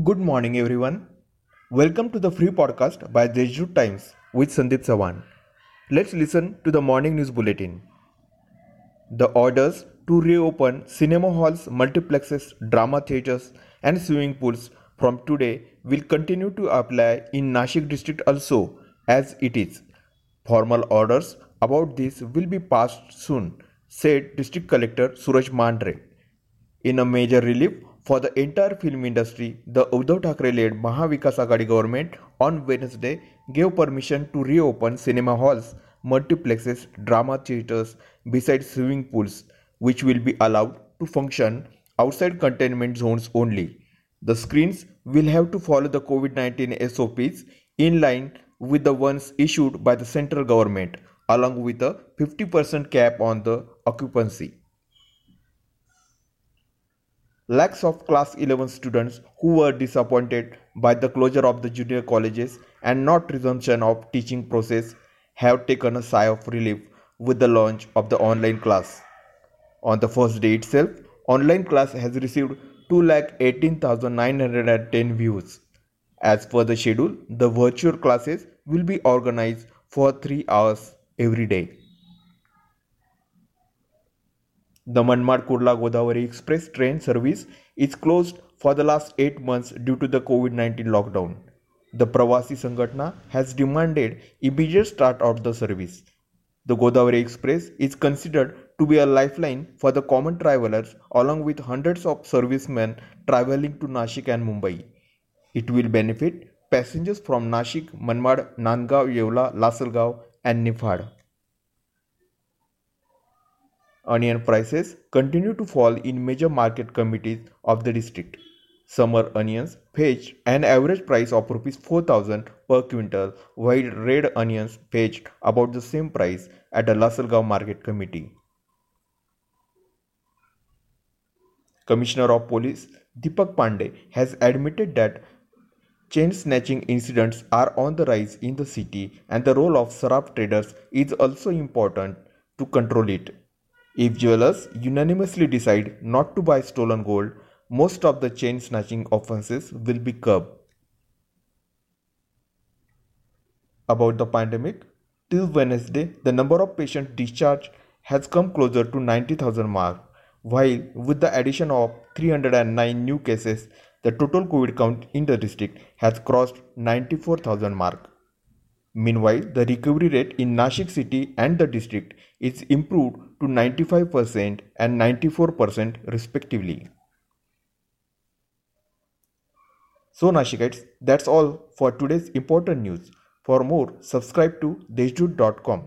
Good morning, everyone. Welcome to the free podcast by Deshdoot Times with Sandeep Sawan. Let's listen to the morning news bulletin. The orders to reopen cinema halls, multiplexes, drama theatres, and swimming pools from today will continue to apply in Nashik district also as it is. Formal orders about this will be passed soon, said District Collector Suraj Mandhare. In a major relief for the entire film industry, the Uddhav Thackeray-led Mahavikas Aghadi government on Wednesday gave permission to reopen cinema halls, multiplexes, drama theatres, besides swimming pools, which will be allowed to function outside containment zones only. The screens will have to follow the COVID-19 SOPs in line with the ones issued by the central government, along with a 50% cap on the occupancy. Lakhs of class 11 students who were disappointed by the closure of the junior colleges and not resumption of teaching process have taken a sigh of relief with the launch of the online class. On the first day itself, online class has received 2,18,910 views. As per the schedule, the virtual classes will be organized for 3 hours every day. The Manmad Kurla Godavari Express train service is closed for the last 8 months due to the COVID-19 lockdown. The Pravasi Sangatna has demanded immediate start of the service. The Godavari Express is considered to be a lifeline for the common travelers along with hundreds of servicemen traveling to Nashik and Mumbai. It will benefit passengers from Nashik, Manmad, Nandgaon, Yevla, Lasalgaon and Nifad. Onion prices continue to fall in major market committees of the district. Summer onions fetched an average price of rupees 4000 per quintal, while red onions fetched about the same price at the Lasalgaon market committee. Commissioner of Police Deepak Pandey has admitted that chain snatching incidents are on the rise in the city and the role of saraf traders is also important to control it. If jewelers unanimously decide not to buy stolen gold, most of the chain snatching offenses will be curbed. About the pandemic, till Wednesday, the number of patients discharged has come closer to 90,000 mark, while with the addition of 309 new cases, the total COVID count in the district has crossed 94,000 mark. Meanwhile, the recovery rate in Nashik city and the district is improved to 95% and 94% respectively. So Nashikites, that's all for today's important news. For more, subscribe to deshdoot.com.